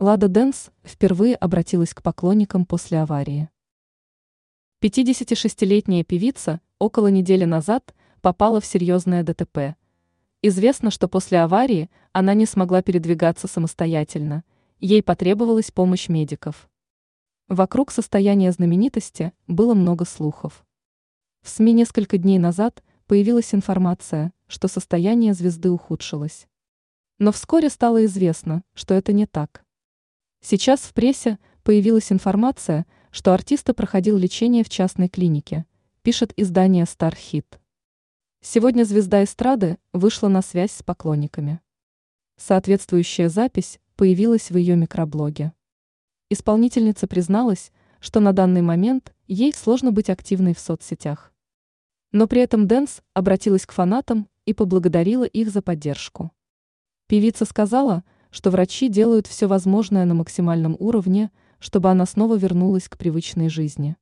Лада Дэнс впервые обратилась к поклонникам после аварии. 56-летняя певица около недели назад попала в серьезное ДТП. Известно, что после аварии она не смогла передвигаться самостоятельно, ей потребовалась помощь медиков. Вокруг состояния знаменитости было много слухов. В СМИ несколько дней назад появилась информация, что состояние звезды ухудшилось. Но вскоре стало известно, что это не так. Сейчас в прессе появилась информация, что артиста проходил лечение в частной клинике, пишет издание Star Hit. Сегодня звезда эстрады вышла на связь с поклонниками. Соответствующая запись появилась в ее микроблоге. Исполнительница призналась, что на данный момент ей сложно быть активной в соцсетях. Но при этом Дэнс обратилась к фанатам и поблагодарила их за поддержку. Певица сказала, что врачи делают все возможное на максимальном уровне, чтобы она снова вернулась к привычной жизни.